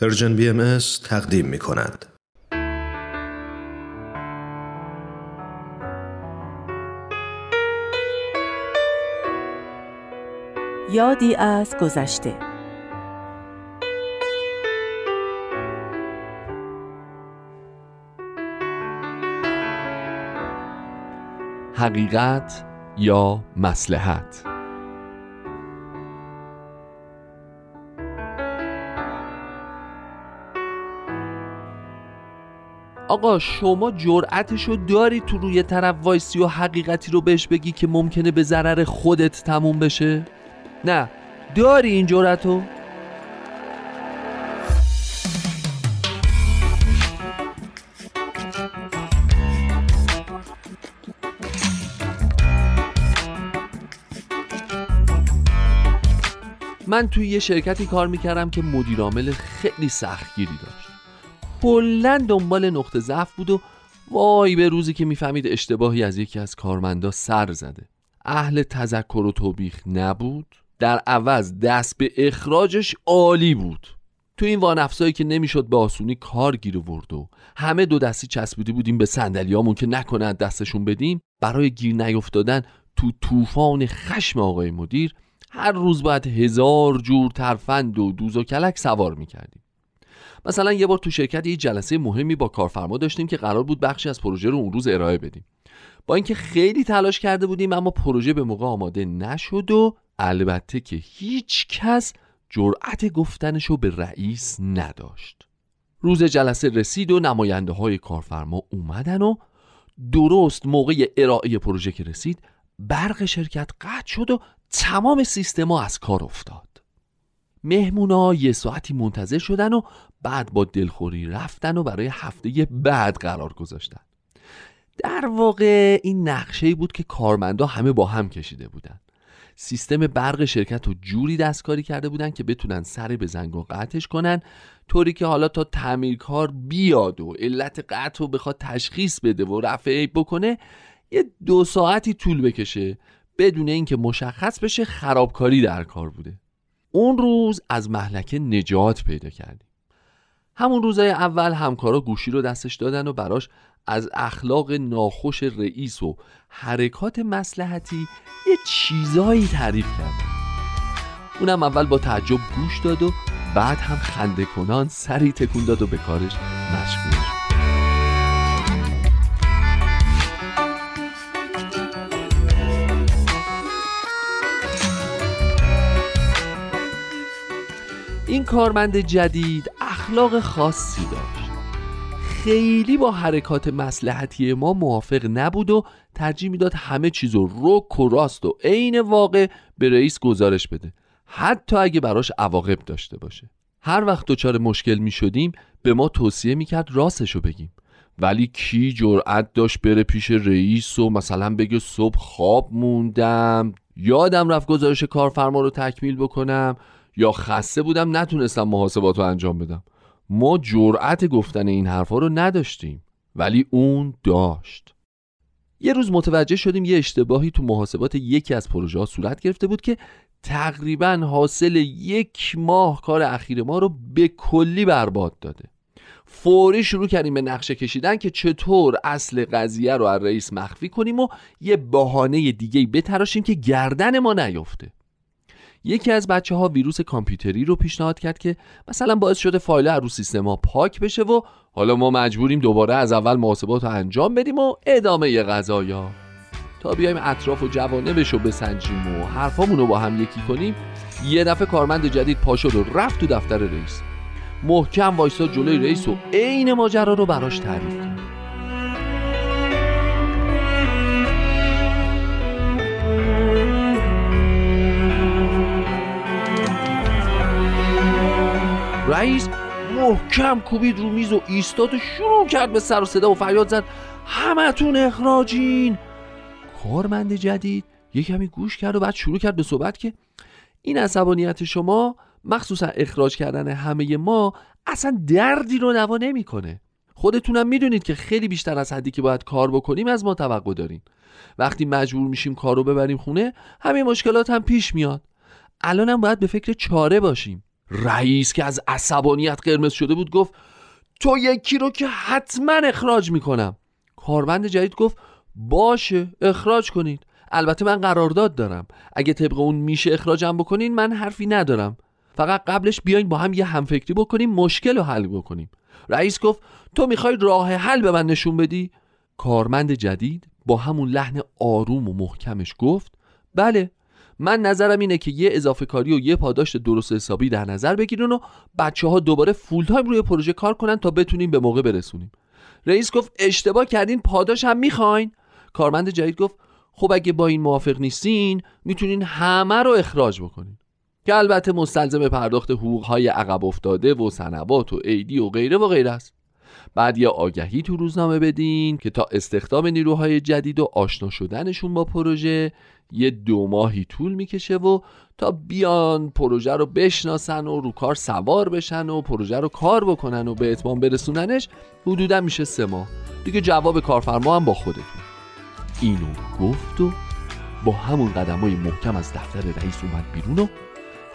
پرژن بی ام تقدیم می کند. یادی از گذشته حقیقت یا مسلحت آقا شما جرأتشو داری تو روی طرف وایسی و حقیقتی رو بهش بگی که ممکنه به ضرر خودت تموم بشه؟ نه داری این جرأتو؟ من توی یه شرکتی کار می‌کردم که مدیرعامل خیلی سختگیری داشت کلا دنبال نقطه ضعف بود و وای به روزی که می‌فهمید اشتباهی از یکی از کارمندا سر زده. اهل تذکر و توبیخ نبود. در عوض دست به اخراجش عالی بود. تو این وانفسایی که نمی‌شد به آسونی کار گیر ورد و همه دو دستی چسبیده بودیم به صندلیامون که نکنه دستشون بدیم برای گیر نیفتادن تو طوفان خشم آقای مدیر هر روز باید هزار جور ترفند و دوز و کلک سوار می‌کردیم. مثلا یه بار تو شرکت یه جلسه مهمی با کارفرما داشتیم که قرار بود بخشی از پروژه رو اون روز ارائه بدیم. با اینکه خیلی تلاش کرده بودیم اما پروژه به موقع آماده نشد و البته که هیچ کس جرأت گفتنش رو به رئیس نداشت. روز جلسه رسید و نماینده های کارفرما اومدن و درست موقع ارائه پروژه که رسید برق شرکت قطع شد و تمام سیستما از کار افتاد. مهمونا یه ساعتی منتظر شدن و بعد با دلخوری رفتن و برای هفته بعد قرار گذاشتن. در واقع این نقشه بود که کارمندا همه با هم کشیده بودن. سیستم برق شرکت رو جوری دستکاری کرده بودن که بتونن سر به زنگ و قطعش کنن طوری که حالا تا تعمیرکار بیاد و علت قطع رو بخواد تشخیص بده و رفع عیب بکنه یه دو ساعتی طول بکشه بدون اینکه مشخص بشه خرابکاری در کار بوده. اون روز از محلکه نجات پیدا کردیم. همون روزای اول همکارا گوشی رو دستش دادن و براش از اخلاق ناخوش رئیس و حرکات مسلحتی یه چیزایی تعریف کردن. اونم اول با تعجب گوش داد و بعد هم خنده کنان سری تکون داد و به کارش مشغول شد. این کارمند جدید اخلاق خاصی داشت. خیلی با حرکات مسلحتی ما موافق نبود و ترجیح می‌داد همه چیز رو رک و راست و عین واقع به رئیس گزارش بده. حتی اگه براش عواقب داشته باشه. هر وقت دچار مشکل می شدیم به ما توصیه می‌کرد راستشو بگیم. ولی کی جرأت داشت بره پیش رئیس و مثلا بگه صبح خواب موندم یادم رفت گزارش کارفرما رو تکمیل بکنم یا خسته بودم نتونستم محاسبات رو انجام بدم. ما جرأت گفتن این حرفا رو نداشتیم ولی اون داشت. یه روز متوجه شدیم یه اشتباهی تو محاسبات یکی از پروژه ها صورت گرفته بود که تقریبا حاصل یک ماه کار اخیر ما رو به کلی برباد داده. فوری شروع کردیم به نقشه کشیدن که چطور اصل قضیه رو از رئیس مخفی کنیم و یه بهانه دیگه بتراشیم که گردن ما نیفته یکی از بچه ها ویروس کامپیوتری رو پیشنهاد کرد که مثلا باعث شده فایل رو سیستم ها پاک بشه و حالا ما مجبوریم دوباره از اول محاسبات رو انجام بدیم و ادامه غذایا. تا بیایم اطراف و جوانبش رو بسنجیم و حرفامون رو با هم یکی کنیم یه دفعه کارمند جدید پا شد و رفت تو دفتر رئیس. محکم وایسا جلوی رئیس و عین ماجرا رو براش تعریف کرد. رئیس محکم کوبید رو میز و ایستاد و شروع کرد به سر و صدا و فریاد زد. همتون اخراجین. کارمند جدید یه کمی گوش کرد و بعد شروع کرد به صحبت که این عصبانیت شما مخصوصا اخراج کردن همه ما اصلا دردی رو نوا نمی‌کنه. خودتونم می‌دونید که خیلی بیشتر از حدی که باید کار بکنیم از ما توقع داریم. وقتی مجبور میشیم کار رو ببریم خونه همه مشکلات هم پیش میاد. الانم باید به فکر چاره باشیم. رئیس که از عصبانیت قرمز شده بود گفت تو یکی رو که حتما اخراج می‌کنم. کارمند جدید گفت باشه اخراج کنید. البته من قرارداد دارم. اگه طبق اون میشه اخراجم بکنین من حرفی ندارم. فقط قبلش بیاین با هم یه همفکری بکنیم مشکل رو حل بکنیم. رئیس گفت تو می‌خوای راه حل به من نشون بدی؟ کارمند جدید با همون لحن آروم و محکمش گفت بله. من نظرم اینه که یه اضافه کاری و یه پاداش درست حسابی در نظر بگیرن و بچه ها دوباره فول تایم روی پروژه کار کنن تا بتونیم به موقع برسونیم. رئیس گفت اشتباه کردین پاداش هم می‌خواین. کارمند جدید گفت خب اگه با این موافق نیستین می‌تونین همه رو اخراج بکنین. که البته مستلزم پرداخت حقوقهای عقب افتاده و سنوات و عیدی و غیره و غیره است. بعد یه آگهی تو روزنامه بدین که تا استخدام نیروهای جدید و آشنا شدنشون با پروژه یه دو ماهی طول می‌کشه و تا بیان پروژه رو بشناسن و رو کار سوار بشن و پروژه رو کار بکنن و به اتمام برسوننش حدودا میشه سه ماه. دیگه جواب کارفرما هم با خودتون. اینو گفت و با همون قدم های محکم از دفتر رئیس اومد بیرون و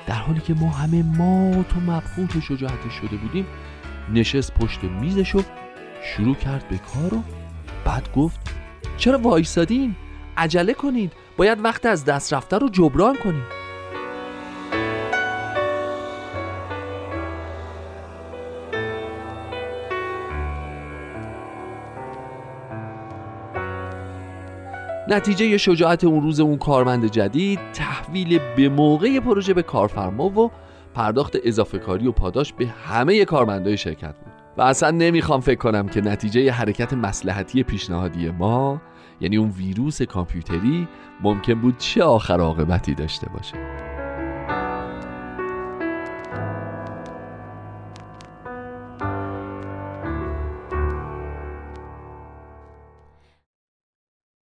در حالی که ما همه مات و مبهوت و شجاعتش شده بودیم نشست پشت میزش و شروع کرد به کار و بعد گفت چرا وایسادین؟ عجله کنید. باید وقت از دست رفته رو جبران کنید. نتیجه شجاعت اون روز اون کارمند جدید تحویل به موقع پروژه به کارفرما و پرداخت اضافه کاری و پاداش به همه کارمندای شرکت بود. و اصلا نمی‌خوام فکر کنم که نتیجه حرکت مسلحتی پیشنهادی ما یعنی اون ویروس کامپیوتری ممکن بود چه آخر عاقبتی داشته باشه.